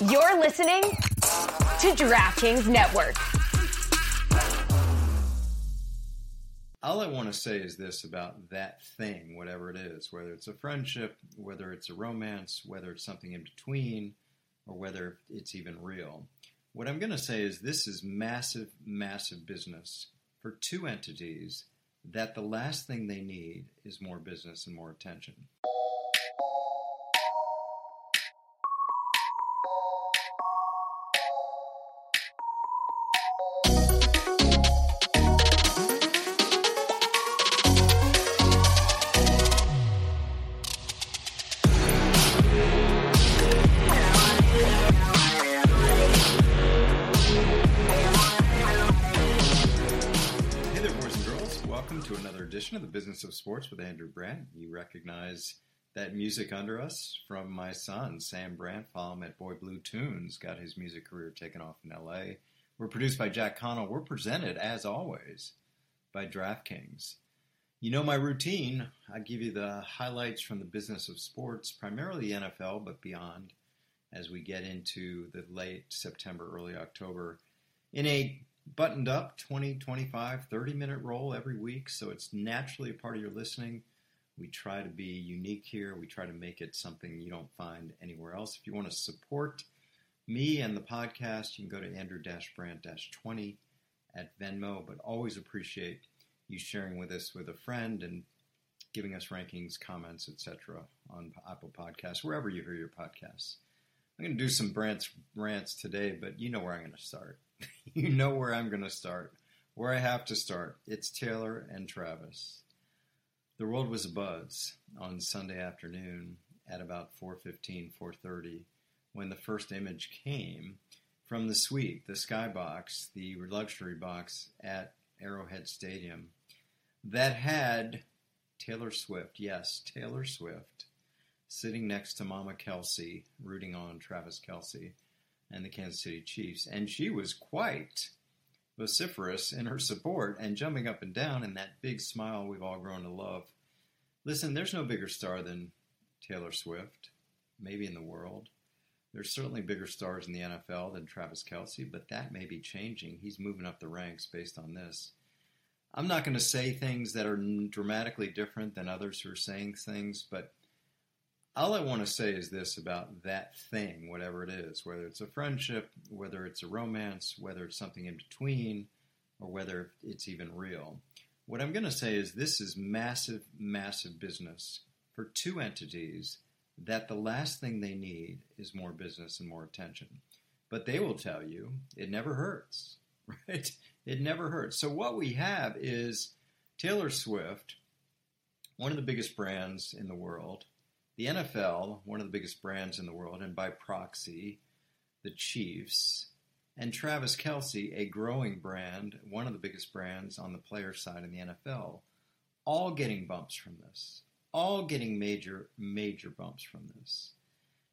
You're listening to DraftKings Network. All I want to say is this about that thing, whatever it is, whether it's a friendship, whether it's a romance, whether it's something in between, or whether it's even real. What I'm going to say is this is massive, massive business for two entities that the last thing they need is more business and more attention. Of the Business of Sports with Andrew Brandt. You recognize that music under us from my son, Sam Brandt. Follow him at Boy Blue Tunes. Got his music career taken off in LA. We're produced by Jack Connell. We're presented, as always, by DraftKings. You know my routine. I give you the highlights from the business of sports, primarily the NFL, but beyond, as we get into the late September, early October, in a buttoned up 20, 25, 30 minute roll every week. So it's naturally a part of your listening. We try to be unique here. We try to make it something you don't find anywhere else. If you want to support me and the podcast, you can go to Andrew Brandt 20 at Venmo, but always appreciate you sharing with us with a friend and giving us rankings, comments, etc. on Apple Podcasts, wherever you hear your podcasts. I'm going to do some Brandt's rants today, but you know where I'm going to start. you know where I'm going to start, where I have to start. It's Taylor and Travis. The world was abuzz on Sunday afternoon at about 4:15, 4:30 when the first image came from the suite, the skybox, the luxury box at Arrowhead Stadium that had Taylor Swift, yes, Taylor Swift, sitting next to Mama Kelce, rooting on Travis Kelce and the Kansas City Chiefs. And she was quite vociferous in her support and jumping up and down in that big smile we've all grown to love. Listen, there's no bigger star than Taylor Swift, maybe in the world. There's certainly bigger stars in the NFL than Travis Kelce, but that may be changing. He's moving up the ranks based on this. I'm not going to say things that are dramatically different than others who are saying things, but all I want to say is this about that thing, whatever it is, whether it's a friendship, whether it's a romance, whether it's something in between, or whether it's even real. What I'm going to say is this is massive, massive business for two entities that the last thing they need is more business and more attention. But they will tell you it never hurts, right? It never hurts. So what we have is Taylor Swift, one of the biggest brands in the world, the NFL, one of the biggest brands in the world, and by proxy, the Chiefs, and Travis Kelce, a growing brand, one of the biggest brands on the player side in the NFL, all getting bumps from this, all getting major, major bumps from this.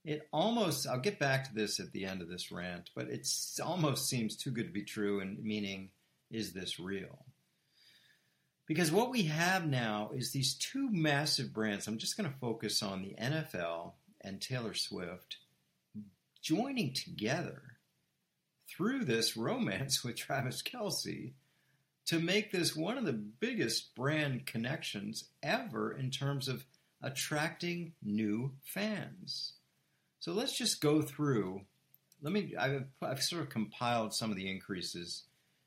It almost, I'll get back to this at the end of this rant, but it almost seems too good to be true, and meaning, is this real? Because what we have now is these two massive brands. I'm just going to focus on the NFL and Taylor Swift joining together through this romance with Travis Kelce to make this one of the biggest brand connections ever in terms of attracting new fans. So let's just go through. Let me, I've, I've sort of compiled some of the increases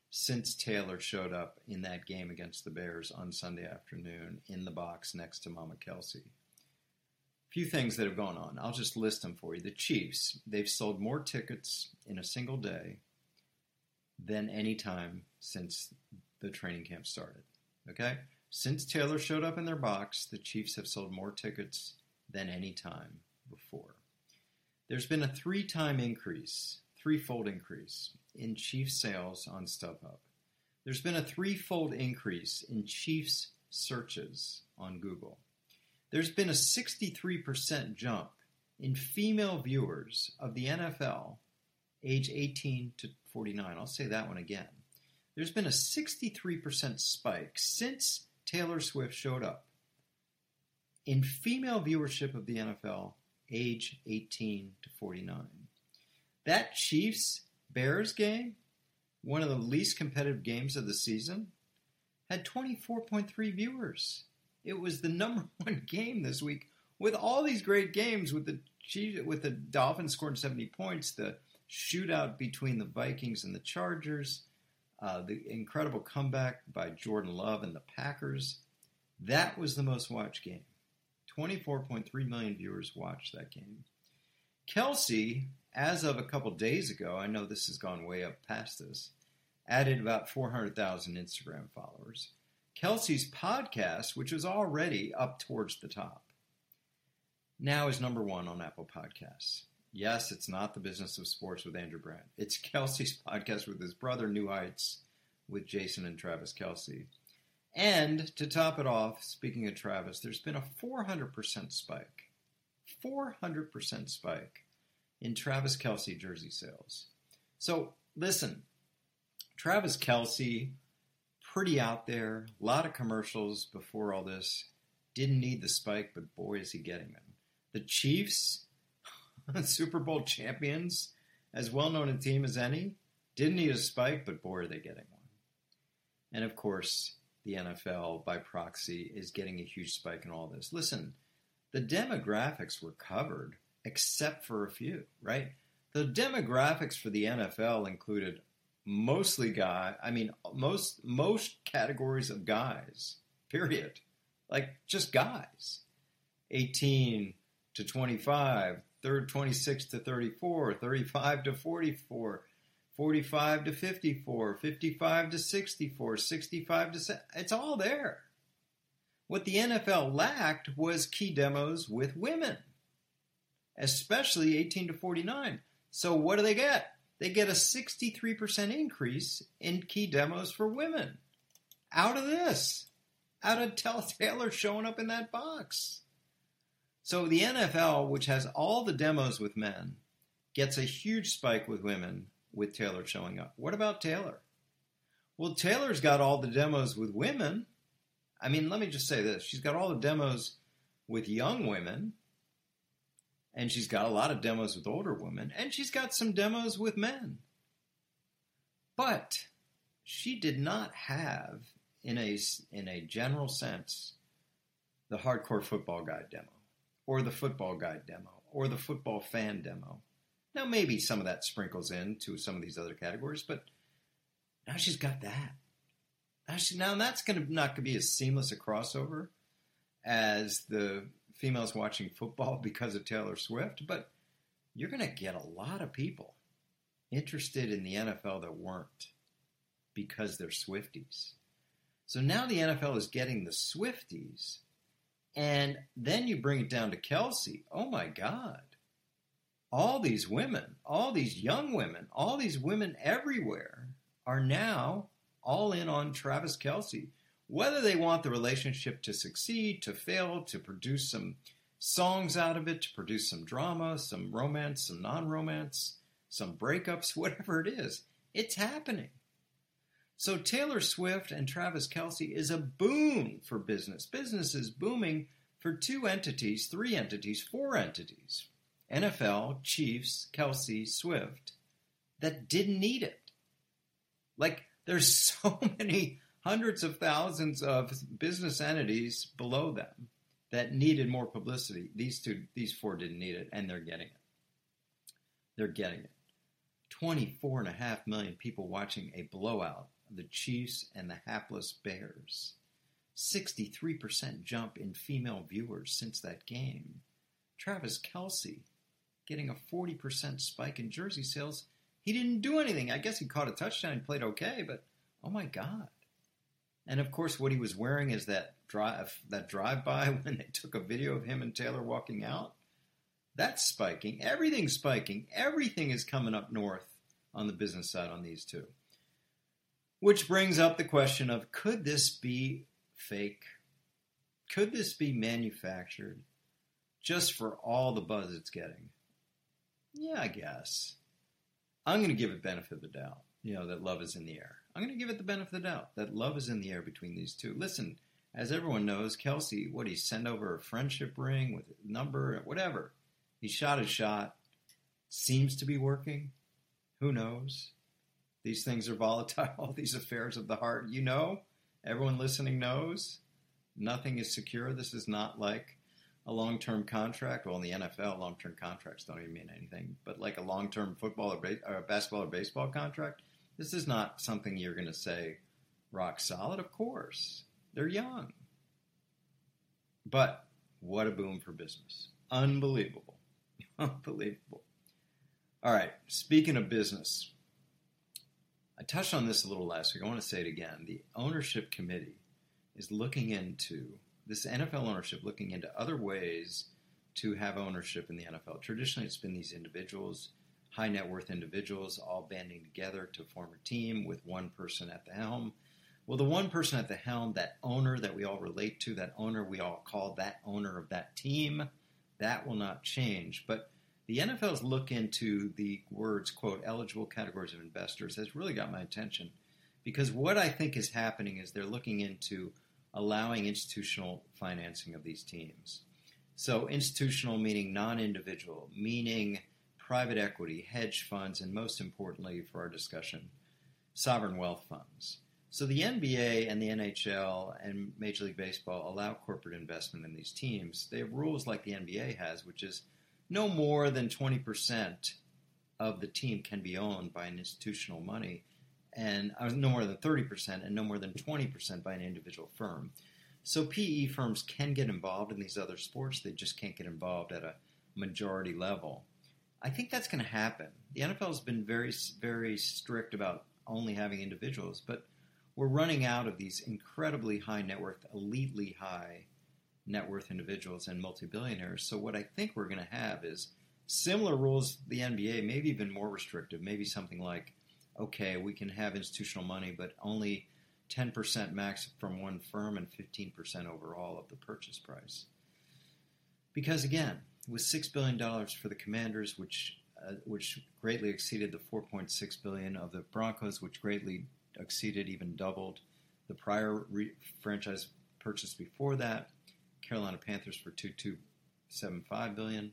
since Taylor showed up in that game against the Bears on Sunday afternoon in the box next to Mama Kelce. A few things that have gone on. I'll just list them for you. The Chiefs, they've sold more tickets in a single day than any time since the training camp started. Okay? Since Taylor showed up in their box, the Chiefs have sold more tickets than any time before. There's been a three time increase, threefold increase in Chiefs sales on StubHub. There's been a threefold increase in Chiefs searches on Google. There's been a 63% jump in female viewers of the NFL age 18 to 49. I'll say that one again. There's been a 63% spike since Taylor Swift showed up in female viewership of the NFL age 18 to 49. That Chiefs Bears game, one of the least competitive games of the season, had 24.3 viewers. It was the number one game this week with all these great games with the Chiefs, with the Dolphins scoring 70 points, the shootout between the Vikings and the Chargers, uh, the incredible comeback by Jordan Love and the Packers. That was the most watched game. 24.3 million viewers watched that game. Kelce, as of a couple days ago, I know this has gone way up past this, added about 400,000 Instagram followers. Kelce's podcast, which was already up towards the top, now is number one on Apple Podcasts. Yes, it's not the business of sports with Andrew Brandt. It's Kelce's podcast with his brother, New Heights, with Jason and Travis Kelce. And to top it off, speaking of Travis, there's been a 400% spike. 400% spike in Travis Kelce jersey sales. So listen, Travis Kelce, pretty out there, a lot of commercials before all this. Didn't need the spike, but boy, is he getting them. The Chiefs, Super Bowl champions, as well known a team as any, didn't need a spike, but boy, are they getting one. And of course, the NFL, by proxy, is getting a huge spike in all this. Listen, the demographics were covered, except for a few, right? The demographics for the NFL included mostly guy. I mean, most most categories of guys. Period. Like just guys. 18 to 25, third 26 to 34, 35 to 44, 45 to 54, 55 to 64, 65 to 7. It's all there. What the NFL lacked was key demos with women, especially 18 to 49. So what do they get? They get a 63% increase in key demos for women. Out of this. Out of Tell Taylor showing up in that box. So the NFL, which has all the demos with men, gets a huge spike with women with Taylor showing up. What about Taylor? Well, Taylor's got all the demos with women. I mean, let me just say this. She's got all the demos with young women, and she's got a lot of demos with older women, and she's got some demos with men. But she did not have, in a, in a general sense, the hardcore football guide demo, or the football guide demo, or the football fan demo. Now, maybe some of that sprinkles into some of these other categories, but now she's got that. Now, she, now that's going to not going to be as seamless a crossover as the females watching football because of Taylor Swift, but you're going to get a lot of people interested in the NFL that weren't because they're Swifties. So now the NFL is getting the Swifties, and then you bring it down to Kelce. Oh my God all these women, all these young women, all these women everywhere are now all in on Travis Kelce. Whether they want the relationship to succeed, to fail, to produce some songs out of it, to produce some drama, some romance, some non romance, some breakups, whatever it is, it's happening. So Taylor Swift and Travis Kelce is a boon for business. Business is booming for two entities, three entities, four entities. NFL, Chiefs, Kelce, Swift, that didn't need it. Like, there's so many hundreds of thousands of business entities below them that needed more publicity. These two, these four didn't need it, and they're getting it. They're getting it. 24 and a half million people watching a blowout of the Chiefs and the hapless Bears. 63% jump in female viewers since that game. Travis Kelce getting a 40% spike in jersey sales. He didn't do anything. I guess he caught a touchdown and played okay, but oh my God. And of course, what he was wearing is that drive that drive by when they took a video of him and Taylor walking out. That's spiking. Everything's spiking. Everything is coming up north on the business side on these two. Which brings up the question of could this be fake? Could this be manufactured just for all the buzz it's getting? Yeah, I guess. I'm going to give it benefit of the doubt. You know that love is in the air. I'm going to give it the benefit of the doubt that love is in the air between these two. Listen, as everyone knows, Kelce, what he sent over a friendship ring with a number, whatever. He shot his shot. seems to be working. Who knows? These things are volatile, these affairs of the heart. You know, everyone listening knows nothing is secure. This is not like a long term contract. Well, in the NFL, long term contracts don't even mean anything, but like a long term football or, ba- or basketball or baseball contract, this is not something you're going to say rock solid. Of course, they're young. But what a boom for business. Unbelievable. Unbelievable. All right, speaking of business, I touched on this a little last week. I want to say it again. The ownership committee is looking into this NFL ownership, looking into other ways to have ownership in the NFL. Traditionally, it's been these individuals, high net worth individuals, all banding together to form a team with one person at the helm. Well, the one person at the helm, that owner that we all relate to, that owner we all call that owner of that team, that will not change. But the NFL's look into the words, quote, eligible categories of investors has really got my attention because what I think is happening is they're looking into allowing institutional financing of these teams. So, institutional meaning non individual, meaning private equity, hedge funds, and most importantly for our discussion, sovereign wealth funds. So, the NBA and the NHL and Major League Baseball allow corporate investment in these teams. They have rules like the NBA has, which is no more than 20% of the team can be owned by an institutional money, and no more than 30%, and no more than 20% by an individual firm. So PE firms can get involved in these other sports, they just can't get involved at a majority level. I think that's going to happen. The NFL has been very, very strict about only having individuals, but we're running out of these incredibly high net worth, elitely high net worth individuals and multi-billionaires. So what I think we're going to have is similar rules the NBA, maybe even more restrictive, maybe something like, okay, we can have institutional money, but only 10% max from one firm and 15% overall of the purchase price. Because again, with $6 billion for the Commanders, which uh, which greatly exceeded the 4.6 billion of the Broncos, which greatly exceeded, even doubled the prior re- franchise purchase before that. Carolina Panthers for 2.275 billion.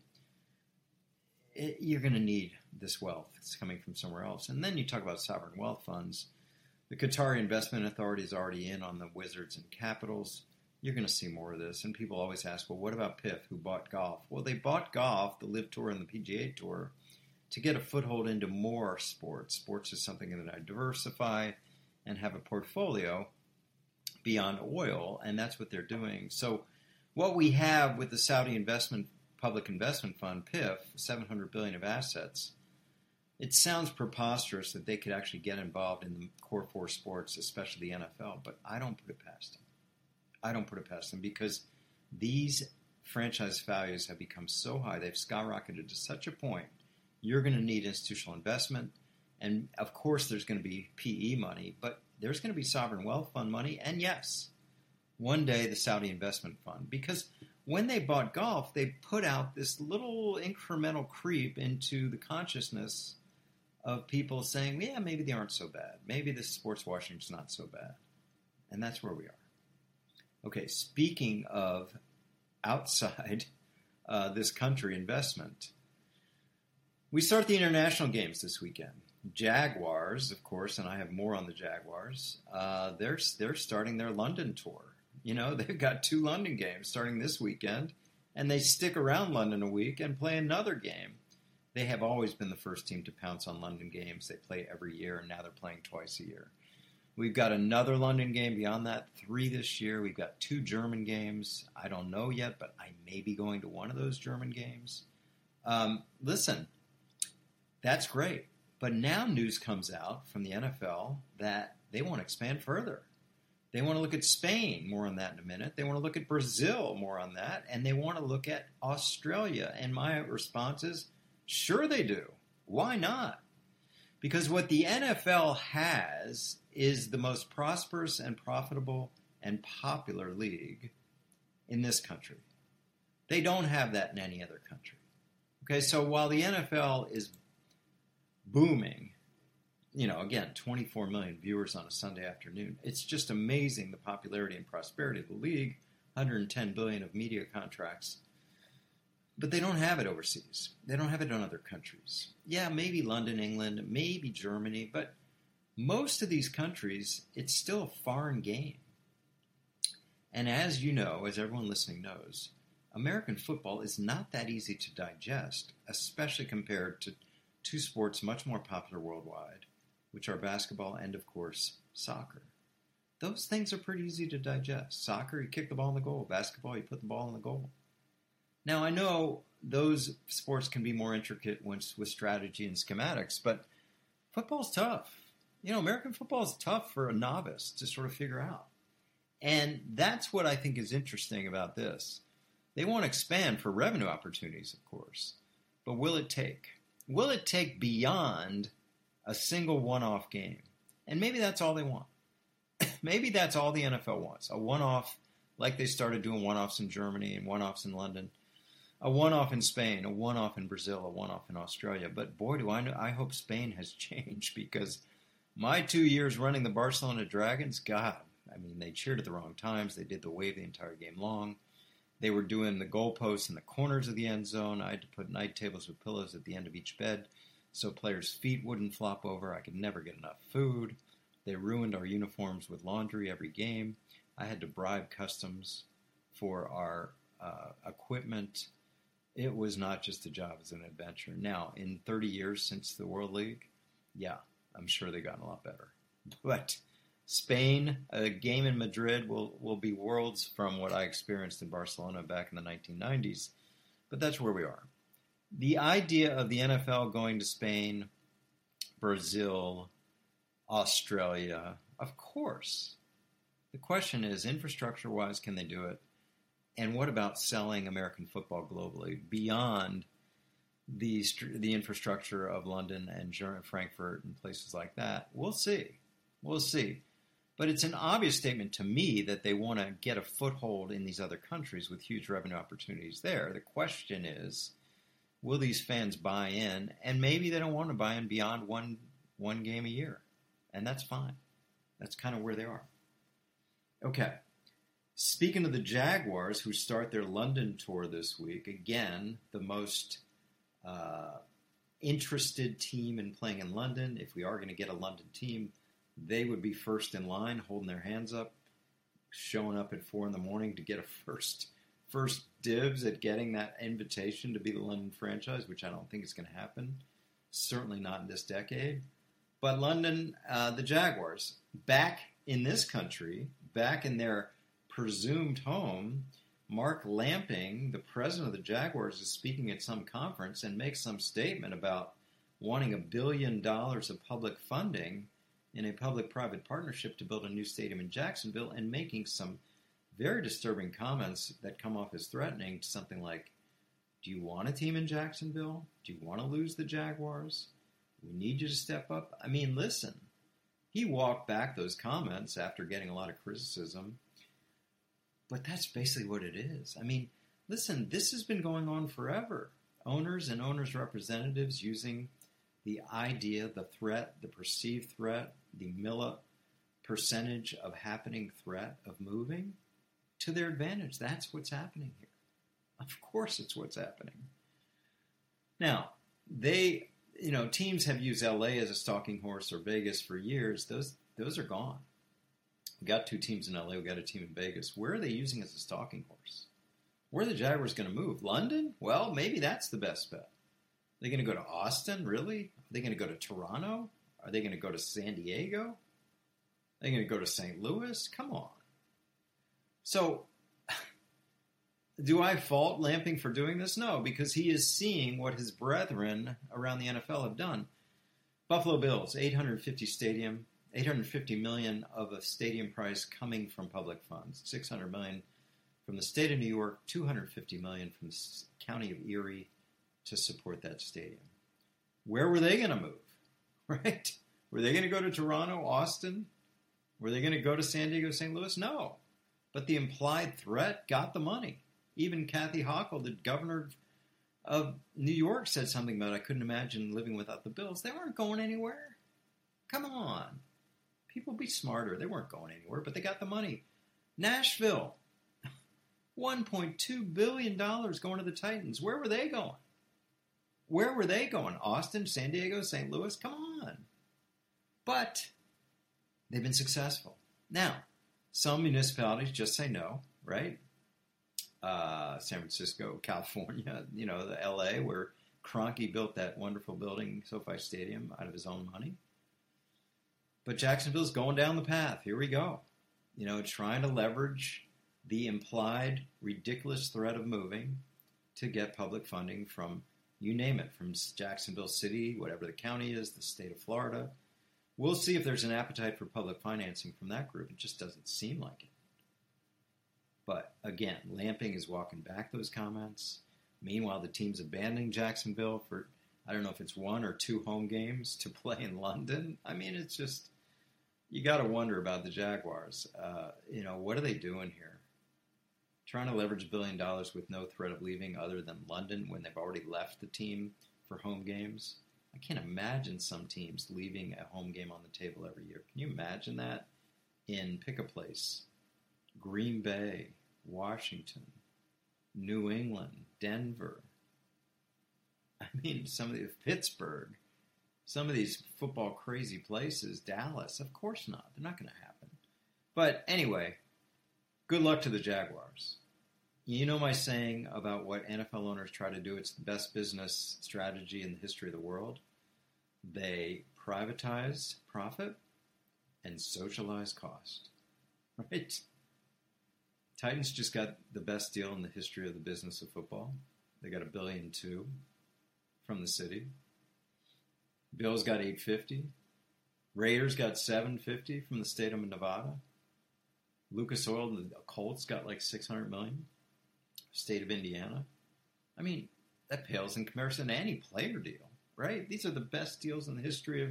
It, you're going to need this wealth. It's coming from somewhere else. And then you talk about sovereign wealth funds. The Qatari Investment Authority is already in on the Wizards and Capitals. You're going to see more of this. And people always ask, well, what about PIF, who bought golf? Well, they bought golf, the LIV Tour and the PGA Tour, to get a foothold into more sports. Sports is something that I diversify and have a portfolio beyond oil, and that's what they're doing. So what we have with the Saudi Investment Public Investment Fund (PIF), 700 billion of assets, it sounds preposterous that they could actually get involved in the core four sports, especially the NFL. But I don't put it past them. I don't put it past them because these franchise values have become so high; they've skyrocketed to such a point. You're going to need institutional investment, and of course, there's going to be PE money, but there's going to be sovereign wealth fund money, and yes, one day the Saudi Investment Fund because when they bought golf, they put out this little incremental creep into the consciousness of people saying, yeah, maybe they aren't so bad. Maybe this sports washing is not so bad. And that's where we are. Okay, speaking of outside uh, this country investment, we start the international games this weekend. Jaguars, of course, and I have more on the Jaguars. Uh, they're they're starting their London tour. You know, they've got two London games starting this weekend, and they stick around London a week and play another game. They have always been the first team to pounce on London games. They play every year, and now they're playing twice a year. We've got another London game beyond that, three this year. We've got two German games. I don't know yet, but I may be going to one of those German games. Um, listen, that's great. But now news comes out from the NFL that they want to expand further. They want to look at Spain, more on that in a minute. They want to look at Brazil, more on that. And they want to look at Australia. And my response is sure they do. Why not? Because what the NFL has is the most prosperous and profitable and popular league in this country. They don't have that in any other country. Okay, so while the NFL is booming you know, again, 24 million viewers on a Sunday afternoon. It's just amazing the popularity and prosperity of the league. 110 billion of media contracts. But they don't have it overseas. They don't have it in other countries. Yeah, maybe London, England, maybe Germany, but most of these countries, it's still a foreign game. And as you know, as everyone listening knows, American football is not that easy to digest, especially compared to two sports much more popular worldwide, which are basketball and, of course, soccer. Those things are pretty easy to digest. Soccer, you kick the ball in the goal. Basketball, you put the ball in the goal. Now, I know those sports can be more intricate with, strategy and schematics, but football's tough. You know, American football is tough for a novice to sort of figure out. And that's what I think is interesting about this. They want to expand for revenue opportunities, of course, but will it take? Will it take beyond a single one off game? And maybe that's all they want. maybe that's all the NFL wants a one off, like they started doing one offs in Germany and one offs in London a one-off in Spain, a one-off in Brazil, a one-off in Australia. But boy, do I know! I hope Spain has changed because my two years running the Barcelona Dragons, God, I mean, they cheered at the wrong times. They did the wave the entire game long. They were doing the goalposts in the corners of the end zone. I had to put night tables with pillows at the end of each bed so players' feet wouldn't flop over. I could never get enough food. They ruined our uniforms with laundry every game. I had to bribe customs for our uh, equipment it was not just a job, it was an adventure. Now, in 30 years since the World League, yeah, I'm sure they've gotten a lot better. But Spain, a game in Madrid will, will be worlds from what I experienced in Barcelona back in the 1990s. But that's where we are. The idea of the NFL going to Spain, Brazil, Australia, of course. The question is infrastructure wise, can they do it? And what about selling American football globally beyond the the infrastructure of London and Frankfurt and places like that? We'll see. We'll see. But it's an obvious statement to me that they want to get a foothold in these other countries with huge revenue opportunities there. The question is, will these fans buy in? And maybe they don't want to buy in beyond one one game a year, and that's fine. That's kind of where they are. Okay. Speaking of the Jaguars, who start their London tour this week, again, the most uh, interested team in playing in London. If we are going to get a London team, they would be first in line, holding their hands up, showing up at four in the morning to get a first first dibs at getting that invitation to be the London franchise, which I don't think is going to happen. Certainly not in this decade. But London, uh, the Jaguars, back in this country, back in their presumed home, Mark Lamping, the president of the Jaguars, is speaking at some conference and makes some statement about wanting a billion dollars of public funding in a public private partnership to build a new stadium in Jacksonville and making some very disturbing comments that come off as threatening to something like Do you want a team in Jacksonville? Do you want to lose the Jaguars? We need you to step up. I mean, listen, he walked back those comments after getting a lot of criticism but that's basically what it is. I mean, listen, this has been going on forever. Owners and owners' representatives using the idea, the threat, the perceived threat, the milli percentage of happening threat of moving to their advantage. That's what's happening here. Of course, it's what's happening. Now, they, you know, teams have used LA as a stalking horse or Vegas for years. Those those are gone. We got two teams in LA. We got a team in Vegas. Where are they using as a stalking horse? Where are the Jaguars going to move? London? Well, maybe that's the best bet. Are they going to go to Austin? Really? Are they going to go to Toronto? Are they going to go to San Diego? Are they going to go to St. Louis? Come on. So, do I fault Lamping for doing this? No, because he is seeing what his brethren around the NFL have done. Buffalo Bills, 850 stadium, 850 million of a stadium price coming from public funds, 600 million from the state of New York, 250 million from the county of Erie to support that stadium. Where were they going to move? Right? Were they going to go to Toronto, Austin? Were they going to go to San Diego, St. Louis? No. But the implied threat got the money. Even Kathy Hochul, the governor of New York, said something about I couldn't imagine living without the bills. They weren't going anywhere. Come on. People be smarter. They weren't going anywhere, but they got the money. Nashville. 1.2 billion dollars going to the Titans. Where were they going? Where were they going? Austin, San Diego, St. Louis? Come on. But they've been successful. Now, some municipalities just say no, right? Uh, San Francisco, California, you know, the LA, where Kroenke built that wonderful building, SoFi Stadium, out of his own money. But Jacksonville's going down the path. Here we go. You know, trying to leverage the implied ridiculous threat of moving to get public funding from you name it, from Jacksonville City, whatever the county is, the state of Florida. We'll see if there's an appetite for public financing from that group. It just doesn't seem like it. But again, Lamping is walking back those comments. Meanwhile, the team's abandoning Jacksonville for, I don't know if it's one or two home games to play in London. I mean, it's just, you got to wonder about the Jaguars. Uh, you know, what are they doing here? trying to leverage a billion dollars with no threat of leaving other than London when they've already left the team for home games. I can't imagine some teams leaving a home game on the table every year. Can you imagine that? In pick a place Green Bay, Washington, New England, Denver. I mean, some of the Pittsburgh, some of these football crazy places, Dallas. Of course not. They're not going to happen. But anyway, good luck to the Jaguars. You know my saying about what NFL owners try to do? It's the best business strategy in the history of the world. They privatize profit and socialize cost. Right? Titans just got the best deal in the history of the business of football. They got a billion two from the city. Bills got 850. Raiders got 750 from the state of Nevada. Lucas Oil, and the Colts got like 600 million. State of Indiana. I mean, that pales in comparison to any player deal, right? These are the best deals in the history of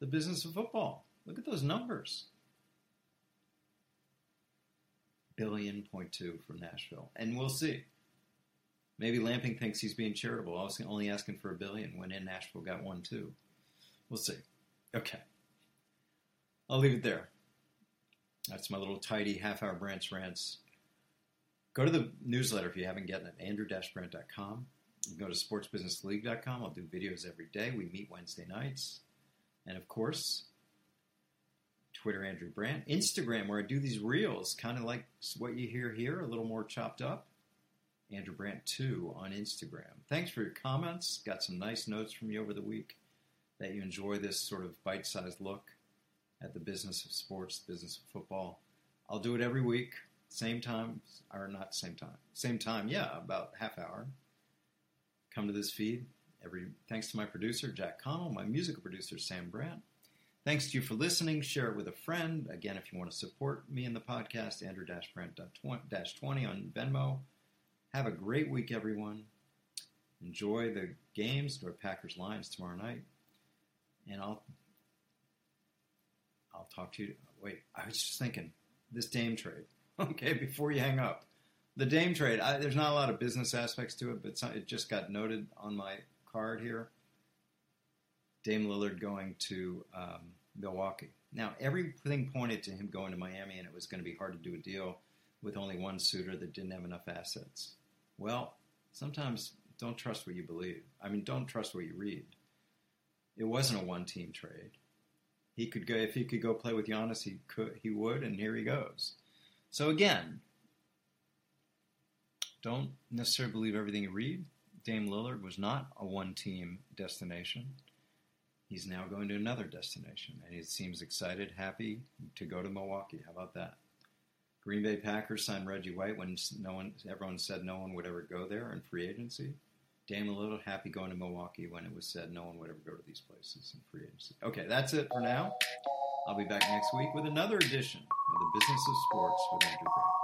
the business of football. Look at those numbers. Billion point two from Nashville. And we'll see. Maybe Lamping thinks he's being charitable. I was only asking for a billion when in Nashville got one too. We'll see. Okay. I'll leave it there. That's my little tidy half hour Brandt's rants. Go to the newsletter if you haven't gotten it, andrew-brandt.com. You can go to sportsbusinessleague.com. I'll do videos every day. We meet Wednesday nights. And of course, Twitter, Andrew Brandt. Instagram, where I do these reels, kind of like what you hear here, a little more chopped up. Andrew Brandt 2 on Instagram. Thanks for your comments. Got some nice notes from you over the week that you enjoy this sort of bite sized look at the business of sports, the business of football. I'll do it every week. Same time, or not same time, same time, yeah, about half hour. Come to this feed. Every thanks to my producer Jack Connell, my musical producer Sam Brandt. Thanks to you for listening. Share it with a friend. Again, if you want to support me in the podcast, Andrew-Brandt-20 on Venmo. Have a great week, everyone. Enjoy the games, or Packers Lions tomorrow night, and I'll I'll talk to you. Wait, I was just thinking this Dame trade. Okay, before you hang up, the Dame trade. I, there's not a lot of business aspects to it, but some, it just got noted on my card here. Dame Lillard going to um, Milwaukee. Now, everything pointed to him going to Miami, and it was going to be hard to do a deal with only one suitor that didn't have enough assets. Well, sometimes don't trust what you believe. I mean, don't trust what you read. It wasn't a one-team trade. He could go if he could go play with Giannis, he could, he would, and here he goes. So again, don't necessarily believe everything you read. Dame Lillard was not a one-team destination. He's now going to another destination, and he seems excited, happy to go to Milwaukee. How about that? Green Bay Packers signed Reggie White when no one, everyone said no one would ever go there in free agency. Dame Lillard happy going to Milwaukee when it was said no one would ever go to these places in free agency. Okay, that's it for now. I'll be back next week with another edition of the Business of Sports with Andrew Brandt.